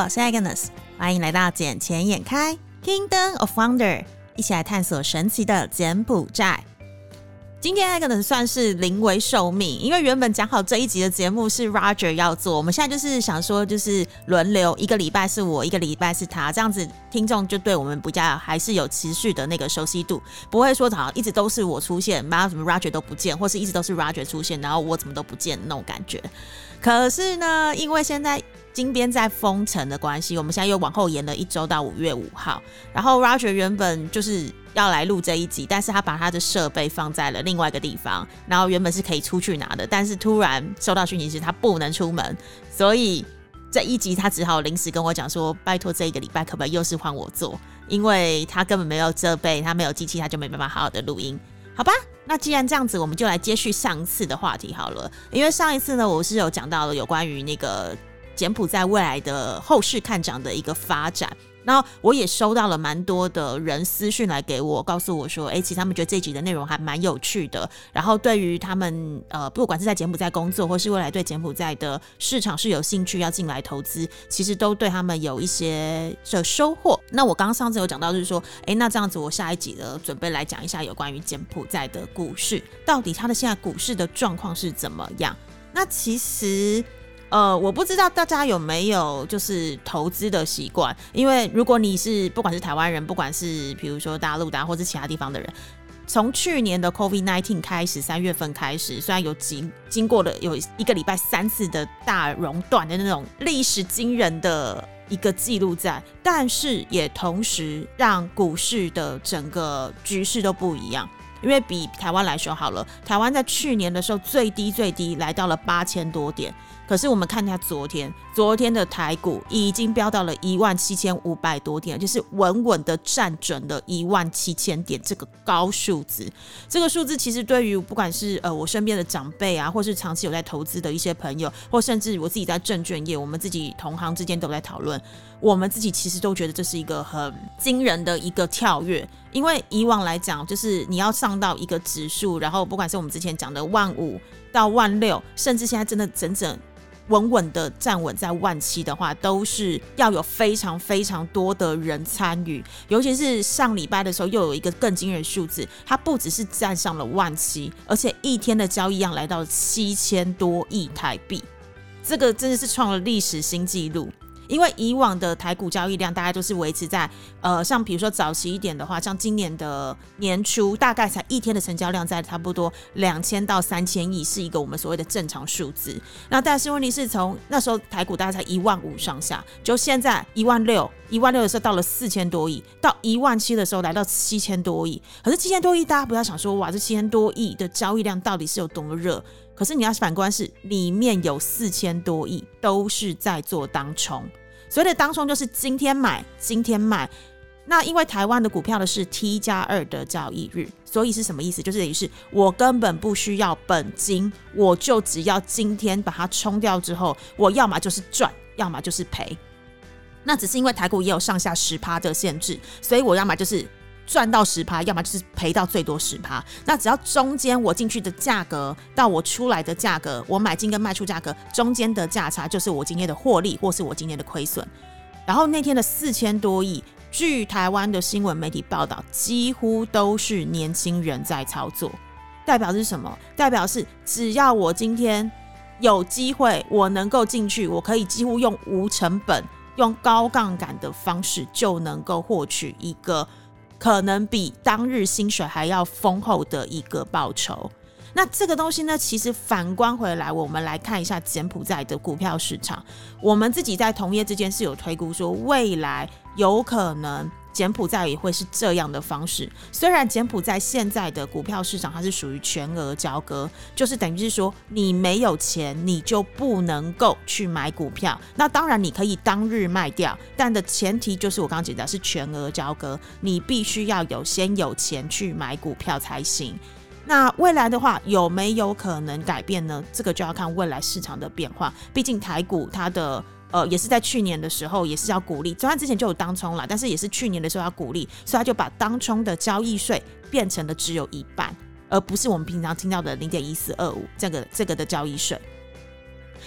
我是 Agnes，欢迎来到捡钱眼开 Kingdom of Wonder，一起来探索神奇的柬埔寨。今天 Agnes 算是临危受命，因为原本讲好这一集的节目是 Roger 要做，我们现在就是想说，就是轮流一个礼拜是我，一个礼拜是他，这样子听众就对我们比较还是有持续的那个熟悉度，不会说好像一直都是我出现，然后什么 Roger 都不见，或是一直都是 Roger 出现，然后我怎么都不见那种感觉。可是呢，因为现在金边在封城的关系，我们现在又往后延了一周到五月五号。然后 Roger 原本就是要来录这一集，但是他把他的设备放在了另外一个地方，然后原本是可以出去拿的，但是突然收到讯息是他不能出门，所以这一集他只好临时跟我讲说，拜托这一个礼拜可不可以又是换我做，因为他根本没有设备，他没有机器，他就没办法好好的录音，好吧？那既然这样子，我们就来接续上次的话题好了。因为上一次呢，我是有讲到了有关于那个柬埔寨未来的后市看涨的一个发展。然后我也收到了蛮多的人私讯来给我，告诉我说，哎，其实他们觉得这集的内容还蛮有趣的。然后对于他们呃，不管是在柬埔寨工作，或是未来对柬埔寨的市场是有兴趣要进来投资，其实都对他们有一些的收获。那我刚刚上次有讲到，就是说，哎，那这样子我下一集的准备来讲一下有关于柬埔寨的股市，到底它的现在股市的状况是怎么样？那其实。呃，我不知道大家有没有就是投资的习惯，因为如果你是不管是台湾人，不管是比如说大陆的或是其他地方的人，从去年的 COVID nineteen 开始，三月份开始，虽然有经经过了有一个礼拜三次的大熔断的那种历史惊人的一个记录在，但是也同时让股市的整个局势都不一样，因为比台湾来说好了，台湾在去年的时候最低最低来到了八千多点。可是我们看一下昨天，昨天的台股已经飙到了一万七千五百多点，就是稳稳的站准了一万七千点这个高数字。这个数字其实对于不管是呃我身边的长辈啊，或是长期有在投资的一些朋友，或甚至我自己在证券业，我们自己同行之间都在讨论，我们自己其实都觉得这是一个很惊人的一个跳跃。因为以往来讲，就是你要上到一个指数，然后不管是我们之前讲的万五到万六，甚至现在真的整整。稳稳的站稳在万七的话，都是要有非常非常多的人参与，尤其是上礼拜的时候，又有一个更惊人数字，它不只是站上了万七，而且一天的交易量来到七千多亿台币，这个真的是创了历史新纪录。因为以往的台股交易量大概都是维持在，呃，像比如说早期一点的话，像今年的年初，大概才一天的成交量在差不多两千到三千亿，是一个我们所谓的正常数字。那但是问题是从那时候台股大概才一万五上下，就现在一万六，一万六的时候到了四千多亿，到一万七的时候来到七千多亿。可是七千多亿，大家不要想说哇，这七千多亿的交易量到底是有多么热？可是你要反观是里面有四千多亿都是在做当冲，所谓的当冲就是今天买今天卖。那因为台湾的股票的是 T 加二的交易日，所以是什么意思？就是等于是我根本不需要本金，我就只要今天把它冲掉之后，我要么就是赚，要么就是赔。那只是因为台股也有上下十趴的限制，所以我要么就是。赚到十趴，要么就是赔到最多十趴。那只要中间我进去的价格到我出来的价格，我买进跟卖出价格中间的价差，就是我今天的获利或是我今天的亏损。然后那天的四千多亿，据台湾的新闻媒体报道，几乎都是年轻人在操作。代表是什么？代表是只要我今天有机会，我能够进去，我可以几乎用无成本、用高杠杆的方式就能够获取一个。可能比当日薪水还要丰厚的一个报酬。那这个东西呢，其实反观回来，我们来看一下柬埔寨的股票市场。我们自己在同业之间是有推估说，未来有可能。柬埔寨也会是这样的方式。虽然柬埔寨现在的股票市场它是属于全额交割，就是等于是说你没有钱你就不能够去买股票。那当然你可以当日卖掉，但的前提就是我刚刚讲的是全额交割，你必须要有先有钱去买股票才行。那未来的话有没有可能改变呢？这个就要看未来市场的变化。毕竟台股它的。呃，也是在去年的时候，也是要鼓励。虽然之前就有当冲了，但是也是去年的时候要鼓励，所以他就把当冲的交易税变成了只有一半，而不是我们平常听到的零点一四二五这个这个的交易税。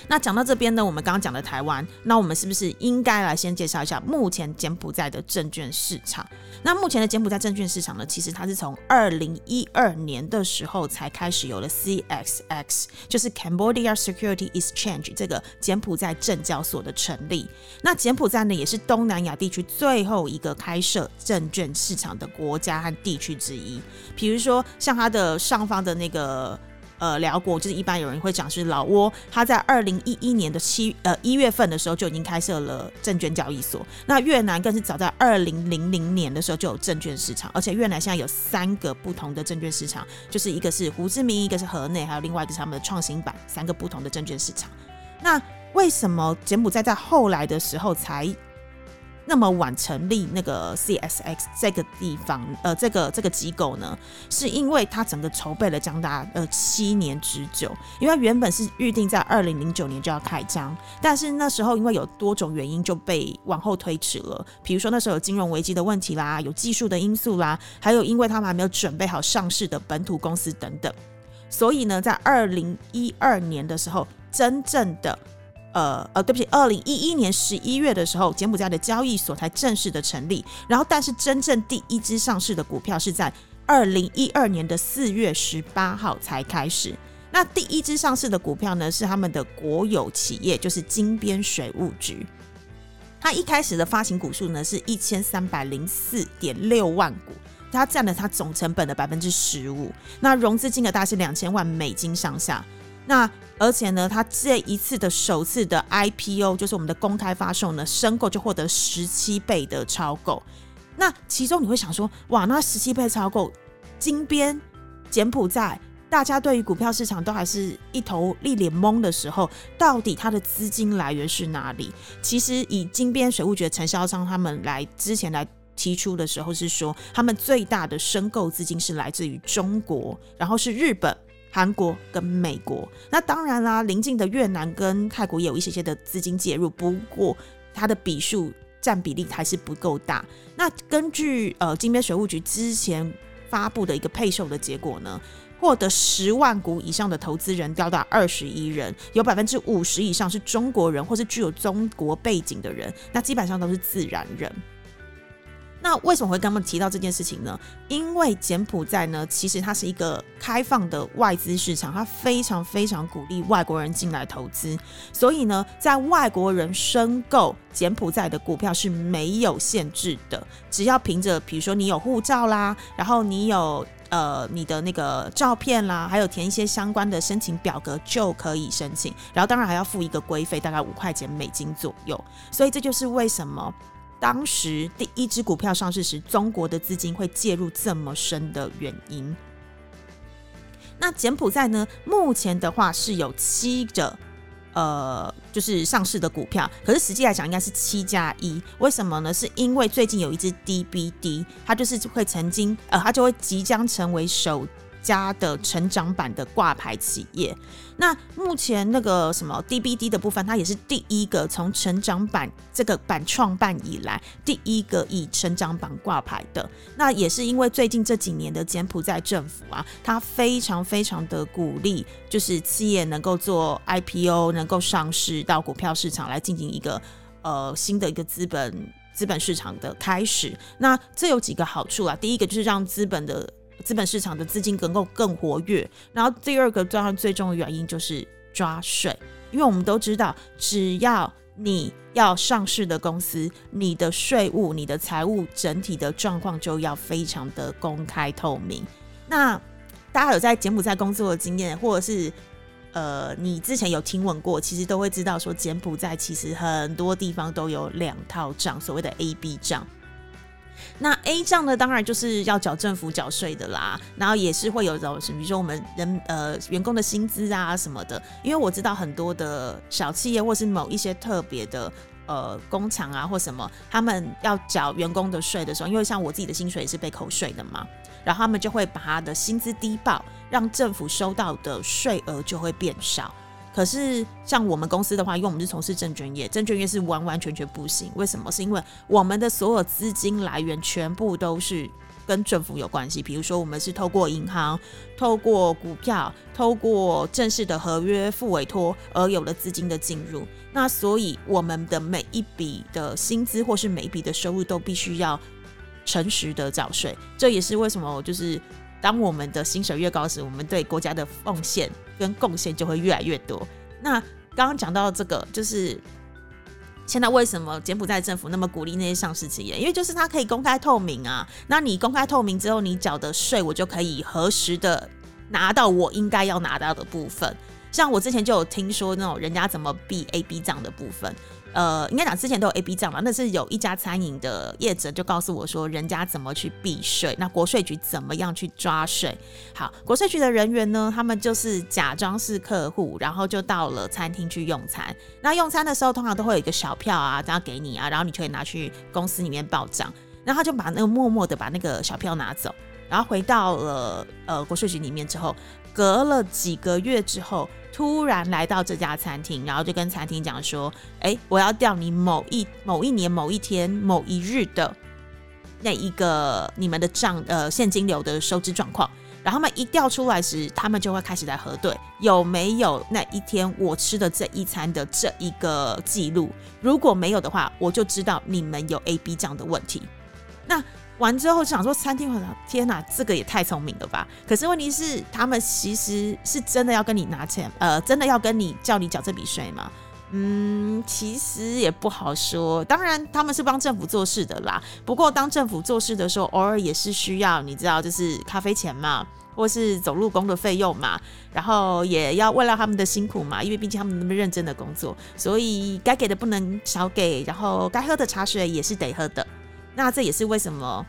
那讲到这边呢，我们刚刚讲的台湾，那我们是不是应该来先介绍一下目前柬埔寨的证券市场？那目前的柬埔寨证券市场呢，其实它是从二零一二年的时候才开始有了 CXX，就是 Cambodia Security Exchange 这个柬埔寨证交所的成立。那柬埔寨呢，也是东南亚地区最后一个开设证券市场的国家和地区之一。比如说，像它的上方的那个。呃，辽国就是一般有人会讲是老挝，他在二零一一年的七呃一月份的时候就已经开设了证券交易所。那越南更是早在二零零零年的时候就有证券市场，而且越南现在有三个不同的证券市场，就是一个是胡志明，一个是河内，还有另外一个是他们的创新版，三个不同的证券市场。那为什么柬埔寨在后来的时候才？那么晚成立那个 CSX 这个地方，呃，这个这个机构呢，是因为它整个筹备了将达呃七年之久，因为原本是预定在二零零九年就要开张，但是那时候因为有多种原因就被往后推迟了，比如说那时候有金融危机的问题啦，有技术的因素啦，还有因为他们还没有准备好上市的本土公司等等，所以呢，在二零一二年的时候，真正的。呃呃，对不起，二零一一年十一月的时候，柬埔寨的交易所才正式的成立。然后，但是真正第一支上市的股票是在二零一二年的四月十八号才开始。那第一支上市的股票呢，是他们的国有企业，就是金边水务局。它一开始的发行股数呢是一千三百零四点六万股，它占了它总成本的百分之十五。那融资金额大概是两千万美金上下。那而且呢，它这一次的首次的 IPO 就是我们的公开发售呢，申购就获得十七倍的超购。那其中你会想说，哇，那十七倍超购，金边、柬埔寨，大家对于股票市场都还是一头一脸懵的时候，到底它的资金来源是哪里？其实以金边水务局的承销商他们来之前来提出的时候是说，他们最大的申购资金是来自于中国，然后是日本。韩国跟美国，那当然啦，邻近的越南跟泰国也有一些些的资金介入，不过它的笔数占比例还是不够大。那根据呃金边水务局之前发布的一个配售的结果呢，获得十万股以上的投资人高达二十一人，有百分之五十以上是中国人或是具有中国背景的人，那基本上都是自然人。那为什么会跟他们提到这件事情呢？因为柬埔寨呢，其实它是一个开放的外资市场，它非常非常鼓励外国人进来投资，所以呢，在外国人申购柬埔寨的股票是没有限制的，只要凭着比如说你有护照啦，然后你有呃你的那个照片啦，还有填一些相关的申请表格就可以申请，然后当然还要付一个规费，大概五块钱美金左右，所以这就是为什么。当时第一支股票上市时，中国的资金会介入这么深的原因。那柬埔寨呢？目前的话是有七个，呃，就是上市的股票，可是实际来讲应该是七加一。为什么呢？是因为最近有一只 DBD，它就是会曾经，呃，它就会即将成为首。家的成长版的挂牌企业，那目前那个什么 DBD 的部分，它也是第一个从成长版这个版创办以来第一个以成长版挂牌的。那也是因为最近这几年的柬埔寨政府啊，它非常非常的鼓励，就是企业能够做 IPO，能够上市到股票市场来进行一个呃新的一个资本资本市场的开始。那这有几个好处啊？第一个就是让资本的资本市场的资金能够更活跃，然后第二个当然最重要的原因就是抓税，因为我们都知道，只要你要上市的公司，你的税务、你的财务整体的状况就要非常的公开透明。那大家有在柬埔寨工作的经验，或者是呃你之前有听闻过，其实都会知道说，柬埔寨其实很多地方都有两套账，所谓的 A、B 账。那 A 账呢，当然就是要缴政府缴税的啦，然后也是会有种，比如说我们人呃员工的薪资啊什么的，因为我知道很多的小企业或是某一些特别的呃工厂啊或什么，他们要缴员工的税的时候，因为像我自己的薪水也是被扣税的嘛，然后他们就会把他的薪资低报，让政府收到的税额就会变少。可是像我们公司的话，因为我们是从事证券业，证券业是完完全全不行。为什么？是因为我们的所有资金来源全部都是跟政府有关系，比如说我们是透过银行、透过股票、透过正式的合约付委托而有了资金的进入。那所以我们的每一笔的薪资或是每一笔的收入都必须要诚实的缴税。这也是为什么就是当我们的薪水越高时，我们对国家的奉献跟贡献就会越来越多。那刚刚讲到这个，就是。现在为什么柬埔寨政府那么鼓励那些上市企业？因为就是它可以公开透明啊。那你公开透明之后，你缴的税我就可以核实的拿到我应该要拿到的部分。像我之前就有听说那种人家怎么避 A B 账的部分。呃，应该讲之前都有 A B 账嘛，那是有一家餐饮的业者就告诉我说，人家怎么去避税，那国税局怎么样去抓税。好，国税局的人员呢，他们就是假装是客户，然后就到了餐厅去用餐。那用餐的时候，通常都会有一个小票啊，这样给你啊，然后你就可以拿去公司里面报账。然后他就把那个默默的把那个小票拿走，然后回到了呃国税局里面之后，隔了几个月之后。突然来到这家餐厅，然后就跟餐厅讲说：“哎，我要调你某一某一年某一天某一日的那一个你们的账呃现金流的收支状况。”然后他们一调出来时，他们就会开始来核对有没有那一天我吃的这一餐的这一个记录。如果没有的话，我就知道你们有 A、B 这样的问题。那完之后就想说餐厅，我想天哪，这个也太聪明了吧！可是问题是，他们其实是真的要跟你拿钱，呃，真的要跟你叫你缴这笔税吗？嗯，其实也不好说。当然，他们是帮政府做事的啦。不过，当政府做事的时候，偶尔也是需要你知道，就是咖啡钱嘛，或是走路工的费用嘛，然后也要为了他们的辛苦嘛，因为毕竟他们那么认真的工作，所以该给的不能少给，然后该喝的茶水也是得喝的。那这也是为什么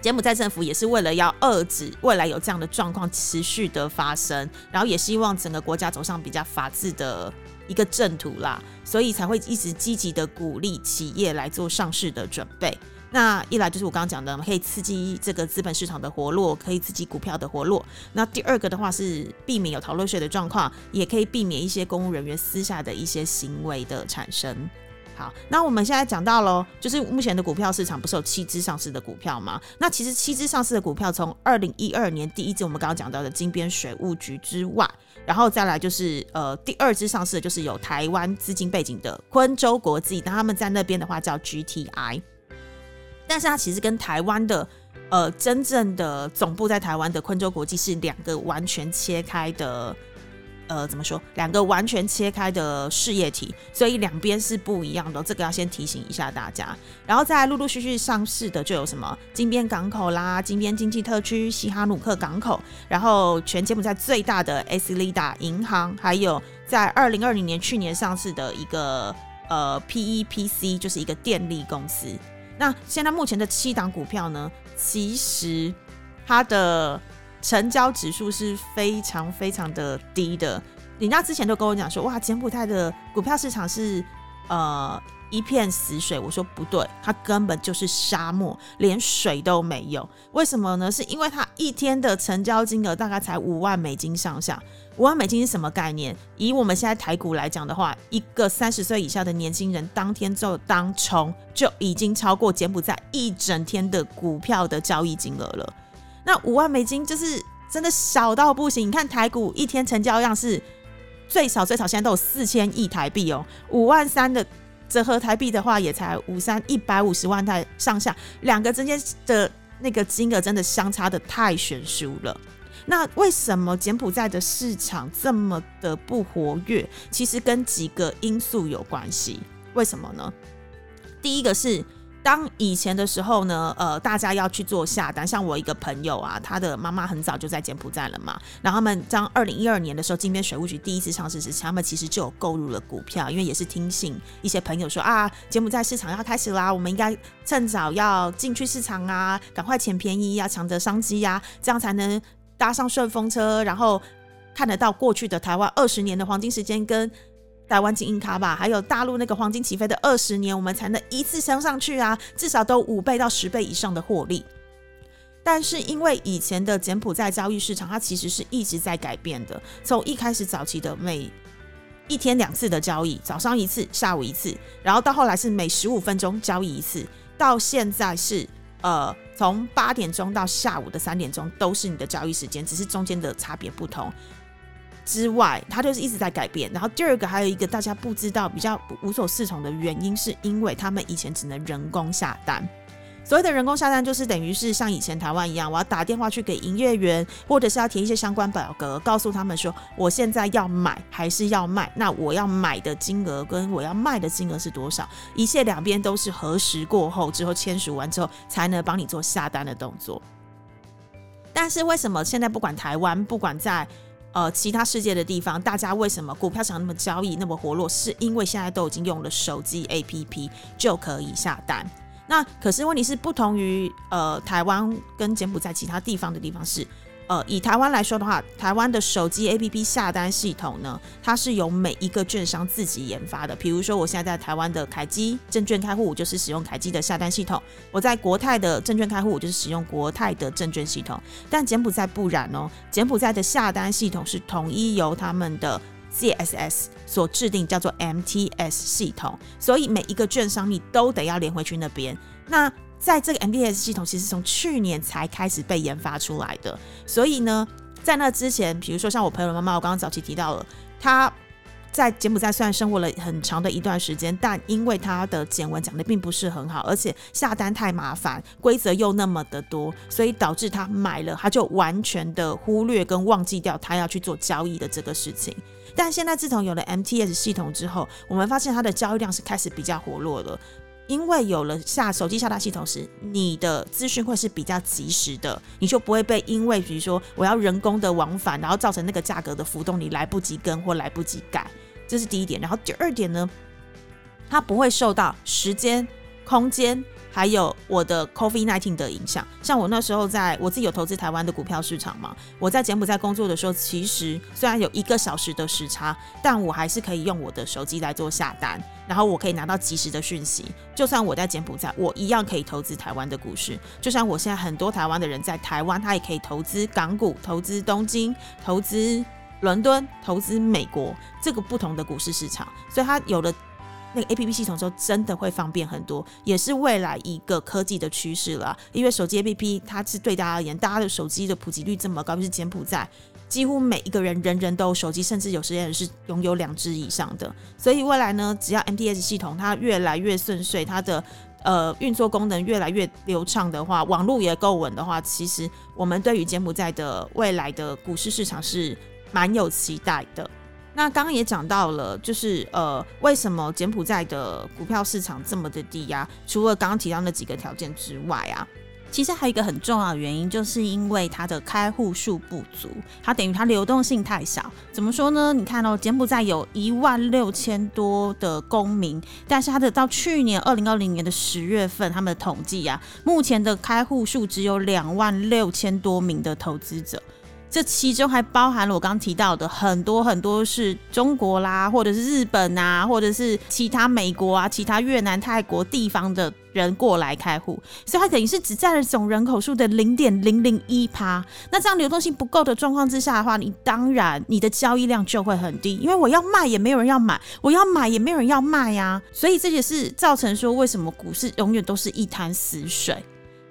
柬埔寨政府也是为了要遏制未来有这样的状况持续的发生，然后也希望整个国家走上比较法治的一个正途啦，所以才会一直积极的鼓励企业来做上市的准备。那一来就是我刚刚讲的，可以刺激这个资本市场的活络，可以刺激股票的活络。那第二个的话是避免有逃漏税的状况，也可以避免一些公务人员私下的一些行为的产生。好，那我们现在讲到喽，就是目前的股票市场不是有七只上市的股票吗？那其实七只上市的股票，从二零一二年第一只我们刚刚讲到的金边水务局之外，然后再来就是呃第二只上市的就是有台湾资金背景的昆州国际，那他们在那边的话叫 GTI，但是它其实跟台湾的呃真正的总部在台湾的昆州国际是两个完全切开的。呃，怎么说？两个完全切开的事业体，所以两边是不一样的。这个要先提醒一下大家。然后再陆陆续续上市的就有什么金边港口啦、金边经济特区、西哈努克港口，然后全柬埔寨最大的 SLIDA 银行，还有在二零二零年去年上市的一个呃 P E P C，就是一个电力公司。那现在目前的七档股票呢，其实它的。成交指数是非常非常的低的，人家之前都跟我讲说，哇，柬埔寨的股票市场是呃一片死水。我说不对，它根本就是沙漠，连水都没有。为什么呢？是因为它一天的成交金额大概才五万美金上下。五万美金是什么概念？以我们现在台股来讲的话，一个三十岁以下的年轻人当天就当冲就已经超过柬埔寨一整天的股票的交易金额了。那五万美金就是真的少到不行。你看台股一天成交量是最少最少，现在都有四千亿台币哦。五万三的折合台币的话，也才五三一百五十万台上下，两个之间的那个金额真的相差的太悬殊了。那为什么柬埔寨的市场这么的不活跃？其实跟几个因素有关系。为什么呢？第一个是。当以前的时候呢，呃，大家要去做下单，像我一个朋友啊，他的妈妈很早就在柬埔寨了嘛，然后他们当二零一二年的时候，金边水务局第一次上市时，他们其实就有购入了股票，因为也是听信一些朋友说啊，柬埔寨市场要开始啦，我们应该趁早要进去市场啊，赶快捡便宜啊，抢得商机呀，这样才能搭上顺风车，然后看得到过去的台湾二十年的黄金时间跟。台湾金银卡吧，还有大陆那个黄金起飞的二十年，我们才能一次升上去啊，至少都五倍到十倍以上的获利。但是因为以前的柬埔寨交易市场，它其实是一直在改变的。从一开始早期的每一天两次的交易，早上一次，下午一次，然后到后来是每十五分钟交易一次，到现在是呃，从八点钟到下午的三点钟都是你的交易时间，只是中间的差别不同。之外，它就是一直在改变。然后第二个还有一个大家不知道、比较无所适从的原因，是因为他们以前只能人工下单。所谓的人工下单，就是等于是像以前台湾一样，我要打电话去给营业员，或者是要填一些相关表格，告诉他们说我现在要买还是要卖，那我要买的金额跟我要卖的金额是多少，一切两边都是核实过后之后签署完之后，才能帮你做下单的动作。但是为什么现在不管台湾，不管在呃，其他世界的地方，大家为什么股票场那么交易那么活络？是因为现在都已经用了手机 APP 就可以下单。那可是问题是，不同于呃台湾跟柬埔寨其他地方的地方是。呃，以台湾来说的话，台湾的手机 APP 下单系统呢，它是由每一个券商自己研发的。比如说，我现在在台湾的凯基证券开户，我就是使用凯基的下单系统；我在国泰的证券开户，我就是使用国泰的证券系统。但柬埔寨不然哦，柬埔寨的下单系统是统一由他们的 CSS 所制定，叫做 MTS 系统，所以每一个券商你都得要连回去那边。那在这个 MTS 系统其实从去年才开始被研发出来的，所以呢，在那之前，比如说像我朋友的妈妈，我刚刚早期提到了，她在柬埔寨虽然生活了很长的一段时间，但因为她的简文讲的并不是很好，而且下单太麻烦，规则又那么的多，所以导致她买了，她就完全的忽略跟忘记掉她要去做交易的这个事情。但现在自从有了 MTS 系统之后，我们发现它的交易量是开始比较活络了。因为有了下手机下达系统时，你的资讯会是比较及时的，你就不会被因为比如说我要人工的往返，然后造成那个价格的浮动，你来不及跟或来不及改，这是第一点。然后第二点呢，它不会受到时间、空间。还有我的 COVID-19 的影响，像我那时候在我自己有投资台湾的股票市场嘛，我在柬埔寨工作的时候，其实虽然有一个小时的时差，但我还是可以用我的手机来做下单，然后我可以拿到及时的讯息。就算我在柬埔寨，我一样可以投资台湾的股市。就像我现在很多台湾的人在台湾，他也可以投资港股、投资东京、投资伦敦、投资美国这个不同的股市市场，所以他有了。那个 A P P 系统之后真的会方便很多，也是未来一个科技的趋势了。因为手机 A P P 它是对大家而言，大家的手机的普及率这么高，就是柬埔寨几乎每一个人人人都有手机，甚至有些人是拥有两只以上的。所以未来呢，只要 M T S 系统它越来越顺遂，它的呃运作功能越来越流畅的话，网络也够稳的话，其实我们对于柬埔寨的未来的股市市场是蛮有期待的。那刚刚也讲到了，就是呃，为什么柬埔寨的股票市场这么的低呀？除了刚刚提到那几个条件之外啊，其实还有一个很重要的原因，就是因为它的开户数不足，它等于它流动性太小。怎么说呢？你看哦，柬埔寨有一万六千多的公民，但是它的到去年二零二零年的十月份，他们的统计啊，目前的开户数只有两万六千多名的投资者。这其中还包含了我刚刚提到的很多很多是中国啦，或者是日本啊，或者是其他美国啊、其他越南、泰国地方的人过来开户，所以它等于是只占了总人口数的零点零零一趴。那这样流动性不够的状况之下的话，你当然你的交易量就会很低，因为我要卖也没有人要买，我要买也没有人要卖呀。所以这也是造成说为什么股市永远都是一潭死水。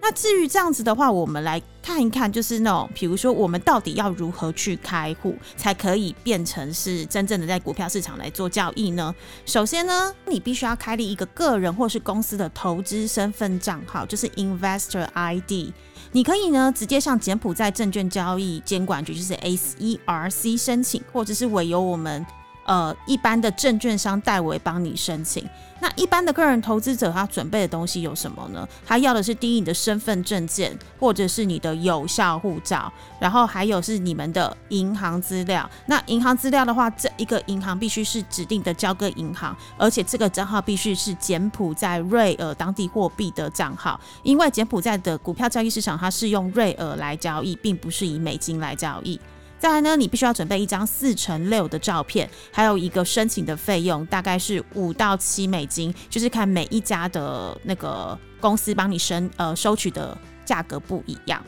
那至于这样子的话，我们来看一看，就是那种，比如说，我们到底要如何去开户，才可以变成是真正的在股票市场来做交易呢？首先呢，你必须要开立一个个人或是公司的投资身份账号，就是 Investor ID。你可以呢直接向柬埔寨证券交易监管局，就是 SERC 申请，或者是委由我们。呃，一般的证券商代为帮你申请。那一般的个人投资者，他准备的东西有什么呢？他要的是第一你的身份证件，或者是你的有效护照，然后还有是你们的银行资料。那银行资料的话，这一个银行必须是指定的交割银行，而且这个账号必须是柬埔寨瑞尔当地货币的账号，因为柬埔寨的股票交易市场它是用瑞尔来交易，并不是以美金来交易。再来呢，你必须要准备一张四乘六的照片，还有一个申请的费用，大概是五到七美金，就是看每一家的那个公司帮你申呃收取的价格不一样。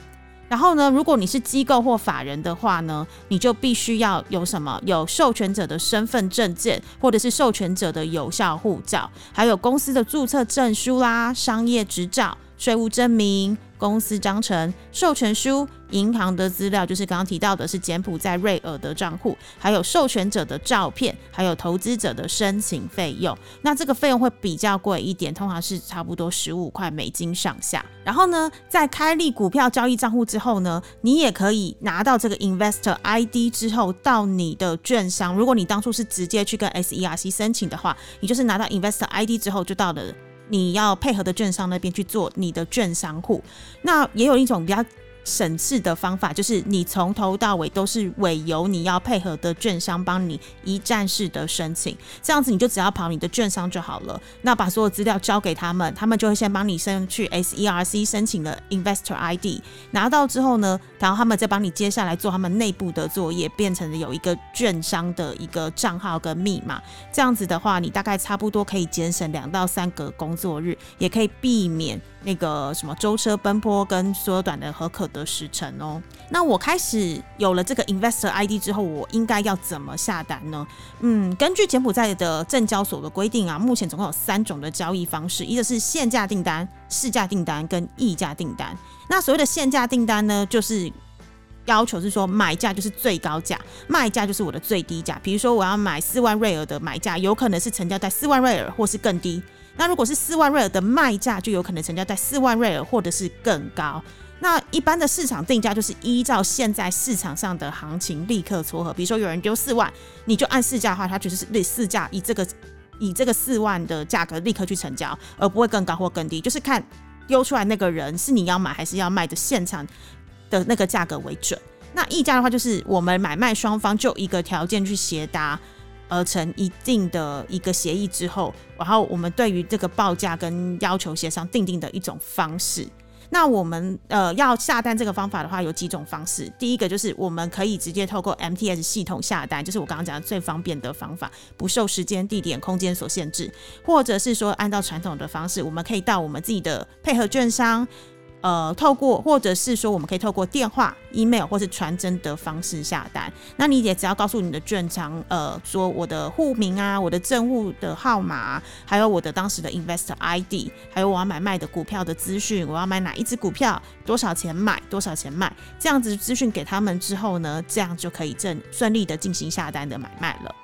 然后呢，如果你是机构或法人的话呢，你就必须要有什么有授权者的身份证件，或者是授权者的有效护照，还有公司的注册证书啦、商业执照。税务证明、公司章程、授权书、银行的资料，就是刚刚提到的是柬埔寨瑞尔的账户，还有授权者的照片，还有投资者的申请费用。那这个费用会比较贵一点，通常是差不多十五块美金上下。然后呢，在开立股票交易账户之后呢，你也可以拿到这个 Investor ID 之后，到你的券商。如果你当初是直接去跟 SERC 申请的话，你就是拿到 Investor ID 之后，就到了你要配合的券商那边去做你的券商户。那也有一种比较。省事的方法就是你从头到尾都是委由你要配合的券商帮你一站式的申请，这样子你就只要跑你的券商就好了。那把所有资料交给他们，他们就会先帮你申去 SERC 申请了 Investor ID，拿到之后呢，然后他们再帮你接下来做他们内部的作业，变成了有一个券商的一个账号跟密码。这样子的话，你大概差不多可以节省两到三个工作日，也可以避免。那个什么舟车奔波跟缩短的和可得时程哦。那我开始有了这个 Investor ID 之后，我应该要怎么下单呢？嗯，根据柬埔寨的证交所的规定啊，目前总共有三种的交易方式，一个是限价订单、市价订单跟溢价订单。那所谓的限价订单呢，就是要求是说买价就是最高价，卖价就是我的最低价。比如说我要买四万瑞尔的买价，有可能是成交在四万瑞尔或是更低。那如果是四万瑞尔的卖价，就有可能成交在四万瑞尔或者是更高。那一般的市场定价就是依照现在市场上的行情立刻撮合。比如说有人丢四万，你就按市价的话，它就是立市价以这个以这个四万的价格立刻去成交，而不会更高或更低，就是看丢出来那个人是你要买还是要卖的现场的那个价格为准。那溢价的话，就是我们买卖双方就一个条件去协达。而成一定的一个协议之后，然后我们对于这个报价跟要求协商定定的一种方式。那我们呃要下单这个方法的话，有几种方式。第一个就是我们可以直接透过 MTS 系统下单，就是我刚刚讲的最方便的方法，不受时间、地点、空间所限制。或者是说按照传统的方式，我们可以到我们自己的配合券商。呃，透过或者是说，我们可以透过电话、email 或是传真的方式下单。那你也只要告诉你的券商，呃，说我的户名啊，我的证户的号码，还有我的当时的 investor ID，还有我要买卖的股票的资讯，我要买哪一只股票，多少钱买，多少钱卖，这样子资讯给他们之后呢，这样就可以正顺利的进行下单的买卖了。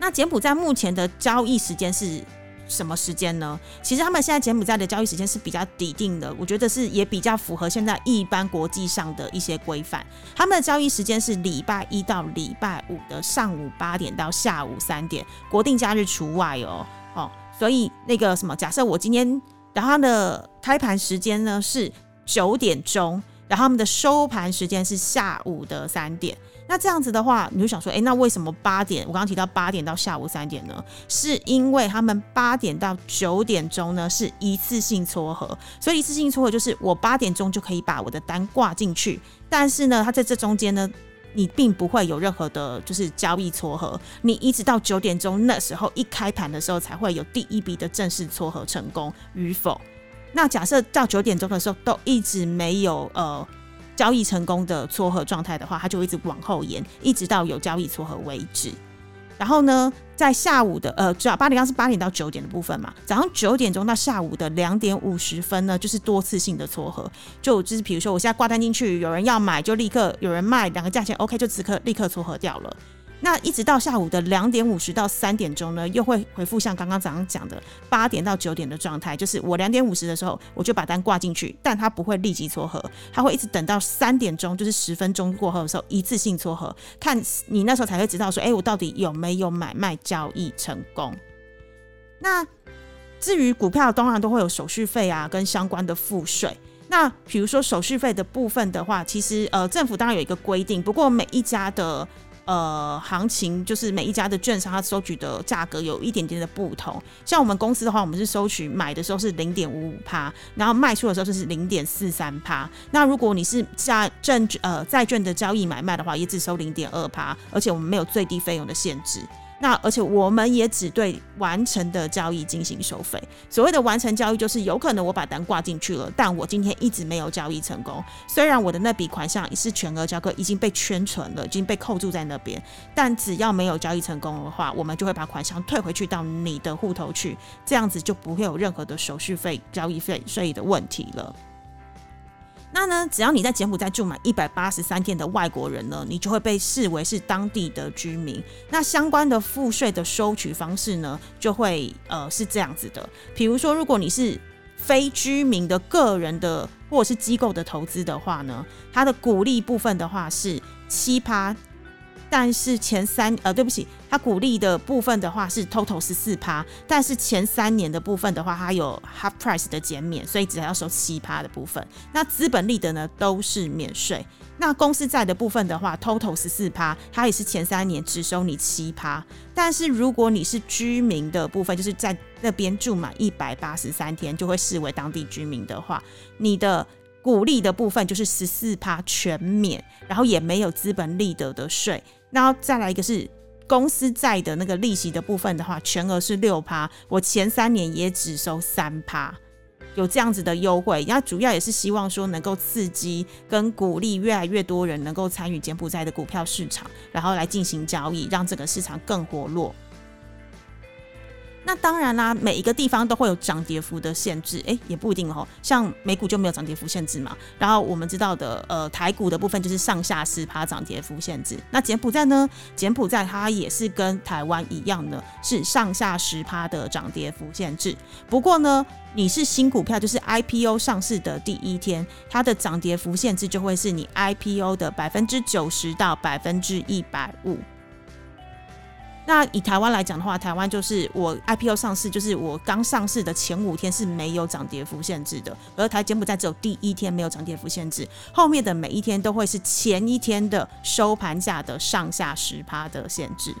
那柬埔寨目前的交易时间是？什么时间呢？其实他们现在柬埔寨的交易时间是比较底定的，我觉得是也比较符合现在一般国际上的一些规范。他们的交易时间是礼拜一到礼拜五的上午八点到下午三点，国定假日除外哦。哦，所以那个什么，假设我今天，然后的开盘时间呢是九点钟，然后他们的收盘时间是下午的三点。那这样子的话，你就想说，哎，那为什么八点？我刚刚提到八点到下午三点呢？是因为他们八点到九点钟呢是一次性撮合，所以一次性撮合就是我八点钟就可以把我的单挂进去，但是呢，它在这中间呢，你并不会有任何的，就是交易撮合，你一直到九点钟那时候一开盘的时候才会有第一笔的正式撮合成功与否。那假设到九点钟的时候都一直没有呃。交易成功的撮合状态的话，它就一直往后延，一直到有交易撮合为止。然后呢，在下午的呃，主要八点刚是八点到九点的部分嘛，早上九点钟到下午的两点五十分呢，就是多次性的撮合，就就是比如说我现在挂单进去，有人要买，就立刻有人卖，两个价钱 OK，就此刻立刻撮合掉了。那一直到下午的两点五十到三点钟呢，又会回复像刚刚早上讲的八点到九点的状态，就是我两点五十的时候我就把单挂进去，但它不会立即撮合，它会一直等到三点钟，就是十分钟过后的时候一次性撮合，看你那时候才会知道说，哎，我到底有没有买卖交易成功。那至于股票，当然都会有手续费啊，跟相关的付税。那比如说手续费的部分的话，其实呃政府当然有一个规定，不过每一家的。呃，行情就是每一家的券商，它收取的价格有一点点的不同。像我们公司的话，我们是收取买的时候是零点五五趴，然后卖出的时候就是零点四三趴。那如果你是在证呃债券的交易买卖的话，也只收零点二趴，而且我们没有最低费用的限制。那而且我们也只对完成的交易进行收费。所谓的完成交易，就是有可能我把单挂进去了，但我今天一直没有交易成功。虽然我的那笔款项是全额交割，已经被圈存了，已经被扣住在那边，但只要没有交易成功的话，我们就会把款项退回去到你的户头去，这样子就不会有任何的手续费、交易费税的问题了。那呢，只要你在柬埔寨住满一百八十三天的外国人呢，你就会被视为是当地的居民。那相关的赋税的收取方式呢，就会呃是这样子的。比如说，如果你是非居民的个人的或者是机构的投资的话呢，它的鼓励部分的话是七趴。但是前三呃，对不起，它股利的部分的话是 total 十四趴，但是前三年的部分的话，它有 half price 的减免，所以只要收七趴的部分。那资本利得呢都是免税。那公司债的部分的话，total 十四趴，它也是前三年只收你七趴。但是如果你是居民的部分，就是在那边住满一百八十三天，就会视为当地居民的话，你的。股利的部分就是十四趴全免，然后也没有资本利得的税。然后再来一个是公司债的那个利息的部分的话，全额是六趴，我前三年也只收三趴，有这样子的优惠。那主要也是希望说能够刺激跟鼓励越来越多人能够参与柬埔寨的股票市场，然后来进行交易，让这个市场更活络。那当然啦，每一个地方都会有涨跌幅的限制，诶，也不一定哦。像美股就没有涨跌幅限制嘛。然后我们知道的，呃，台股的部分就是上下十趴涨跌幅限制。那柬埔寨呢？柬埔寨它也是跟台湾一样的，是上下十趴的涨跌幅限制。不过呢，你是新股票，就是 IPO 上市的第一天，它的涨跌幅限制就会是你 IPO 的百分之九十到百分之一百五。那以台湾来讲的话，台湾就是我 IPO 上市，就是我刚上市的前五天是没有涨跌幅限制的，而台柬埔寨只有第一天没有涨跌幅限制，后面的每一天都会是前一天的收盘价的上下十趴的限制。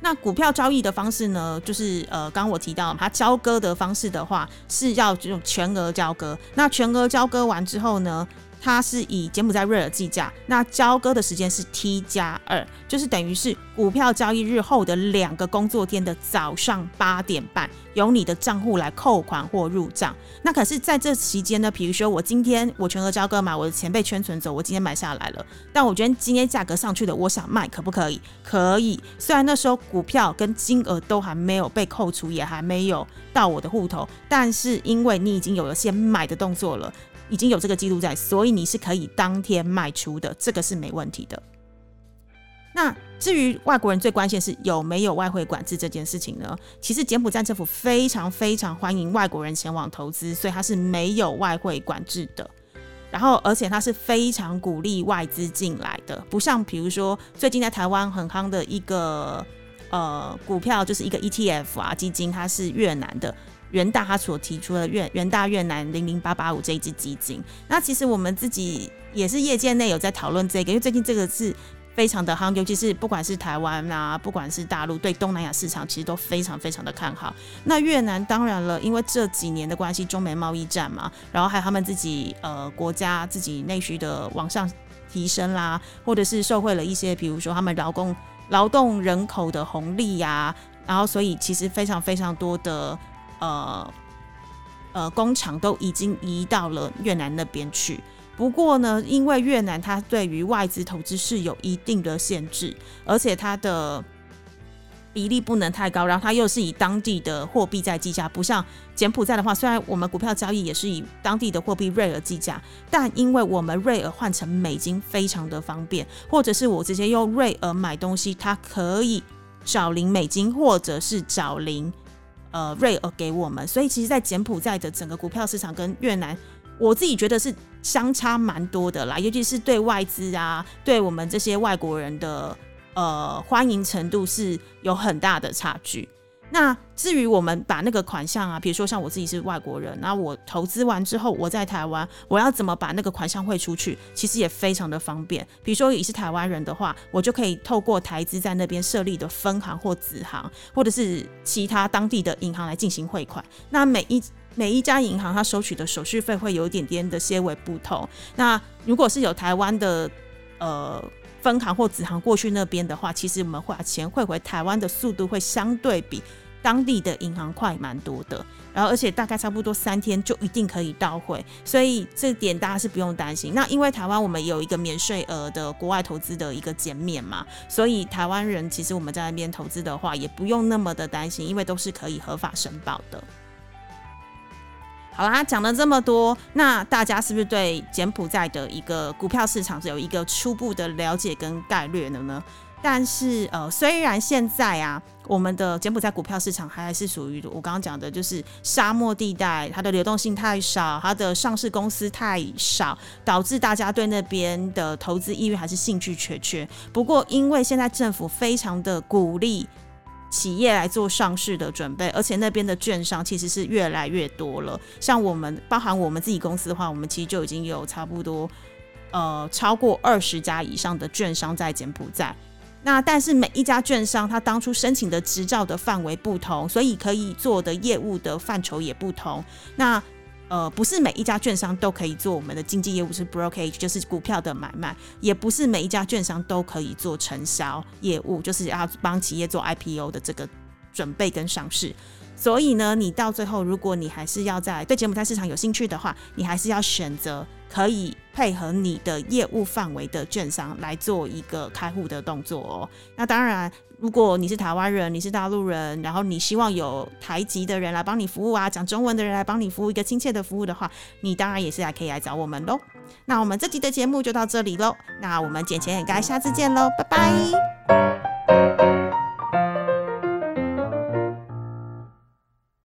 那股票交易的方式呢，就是呃，刚我提到它交割的方式的话，是要这种全额交割。那全额交割完之后呢？它是以柬埔寨瑞尔计价，那交割的时间是 T 加二，就是等于是股票交易日后的两个工作天的早上八点半，由你的账户来扣款或入账。那可是在这期间呢，比如说我今天我全额交割嘛，我的钱被圈存走，我今天买下来了，但我觉得今天价格上去的，我想卖，可不可以？可以。虽然那时候股票跟金额都还没有被扣除，也还没有到我的户头，但是因为你已经有了先买的动作了。已经有这个记录在，所以你是可以当天卖出的，这个是没问题的。那至于外国人最关心是有没有外汇管制这件事情呢？其实柬埔寨政府非常非常欢迎外国人前往投资，所以它是没有外汇管制的。然后，而且它是非常鼓励外资进来的，不像比如说最近在台湾很夯的一个呃股票，就是一个 ETF 啊基金，它是越南的。元大他所提出的越元大越南零零八八五这一支基金，那其实我们自己也是业界内有在讨论这个，因为最近这个是非常的夯，尤其是不管是台湾啊，不管是大陆对东南亚市场，其实都非常非常的看好。那越南当然了，因为这几年的关系，中美贸易战嘛，然后还有他们自己呃国家自己内需的往上提升啦，或者是受惠了一些，比如说他们劳工劳动人口的红利呀，然后所以其实非常非常多的。呃呃，工厂都已经移到了越南那边去。不过呢，因为越南它对于外资投资是有一定的限制，而且它的比例不能太高，然后它又是以当地的货币在计价，不像柬埔寨的话，虽然我们股票交易也是以当地的货币瑞尔计价，但因为我们瑞尔换成美金非常的方便，或者是我直接用瑞尔买东西，它可以找零美金，或者是找零。呃，瑞尔给我们，所以其实，在柬埔寨的整个股票市场跟越南，我自己觉得是相差蛮多的啦，尤其是对外资啊，对我们这些外国人的呃欢迎程度是有很大的差距。那至于我们把那个款项啊，比如说像我自己是外国人，那我投资完之后，我在台湾，我要怎么把那个款项汇出去？其实也非常的方便。比如说你是台湾人的话，我就可以透过台资在那边设立的分行或子行，或者是其他当地的银行来进行汇款。那每一每一家银行它收取的手续费会有一点点的些微不同。那如果是有台湾的呃分行或子行过去那边的话，其实我们会把钱汇回台湾的速度会相对比。当地的银行快蛮多的，然后而且大概差不多三天就一定可以到汇，所以这点大家是不用担心。那因为台湾我们有一个免税额的国外投资的一个减免嘛，所以台湾人其实我们在那边投资的话也不用那么的担心，因为都是可以合法申报的。好啦，讲了这么多，那大家是不是对柬埔寨的一个股票市场是有一个初步的了解跟概略了呢？但是，呃，虽然现在啊，我们的柬埔寨股票市场还是属于我刚刚讲的，就是沙漠地带，它的流动性太少，它的上市公司太少，导致大家对那边的投资意愿还是兴趣缺缺。不过，因为现在政府非常的鼓励企业来做上市的准备，而且那边的券商其实是越来越多了。像我们，包含我们自己公司的话，我们其实就已经有差不多呃超过二十家以上的券商在柬埔寨。那但是每一家券商，他当初申请的执照的范围不同，所以可以做的业务的范畴也不同。那呃，不是每一家券商都可以做我们的经纪业务，是 brokerage，就是股票的买卖；也不是每一家券商都可以做承销业务，就是要帮企业做 IPO 的这个准备跟上市。所以呢，你到最后，如果你还是要在对柬埔寨市场有兴趣的话，你还是要选择可以配合你的业务范围的券商来做一个开户的动作哦。那当然，如果你是台湾人，你是大陆人，然后你希望有台籍的人来帮你服务啊，讲中文的人来帮你服务一个亲切的服务的话，你当然也是来可以来找我们喽。那我们这集的节目就到这里喽，那我们捡钱也该下次见喽，拜拜。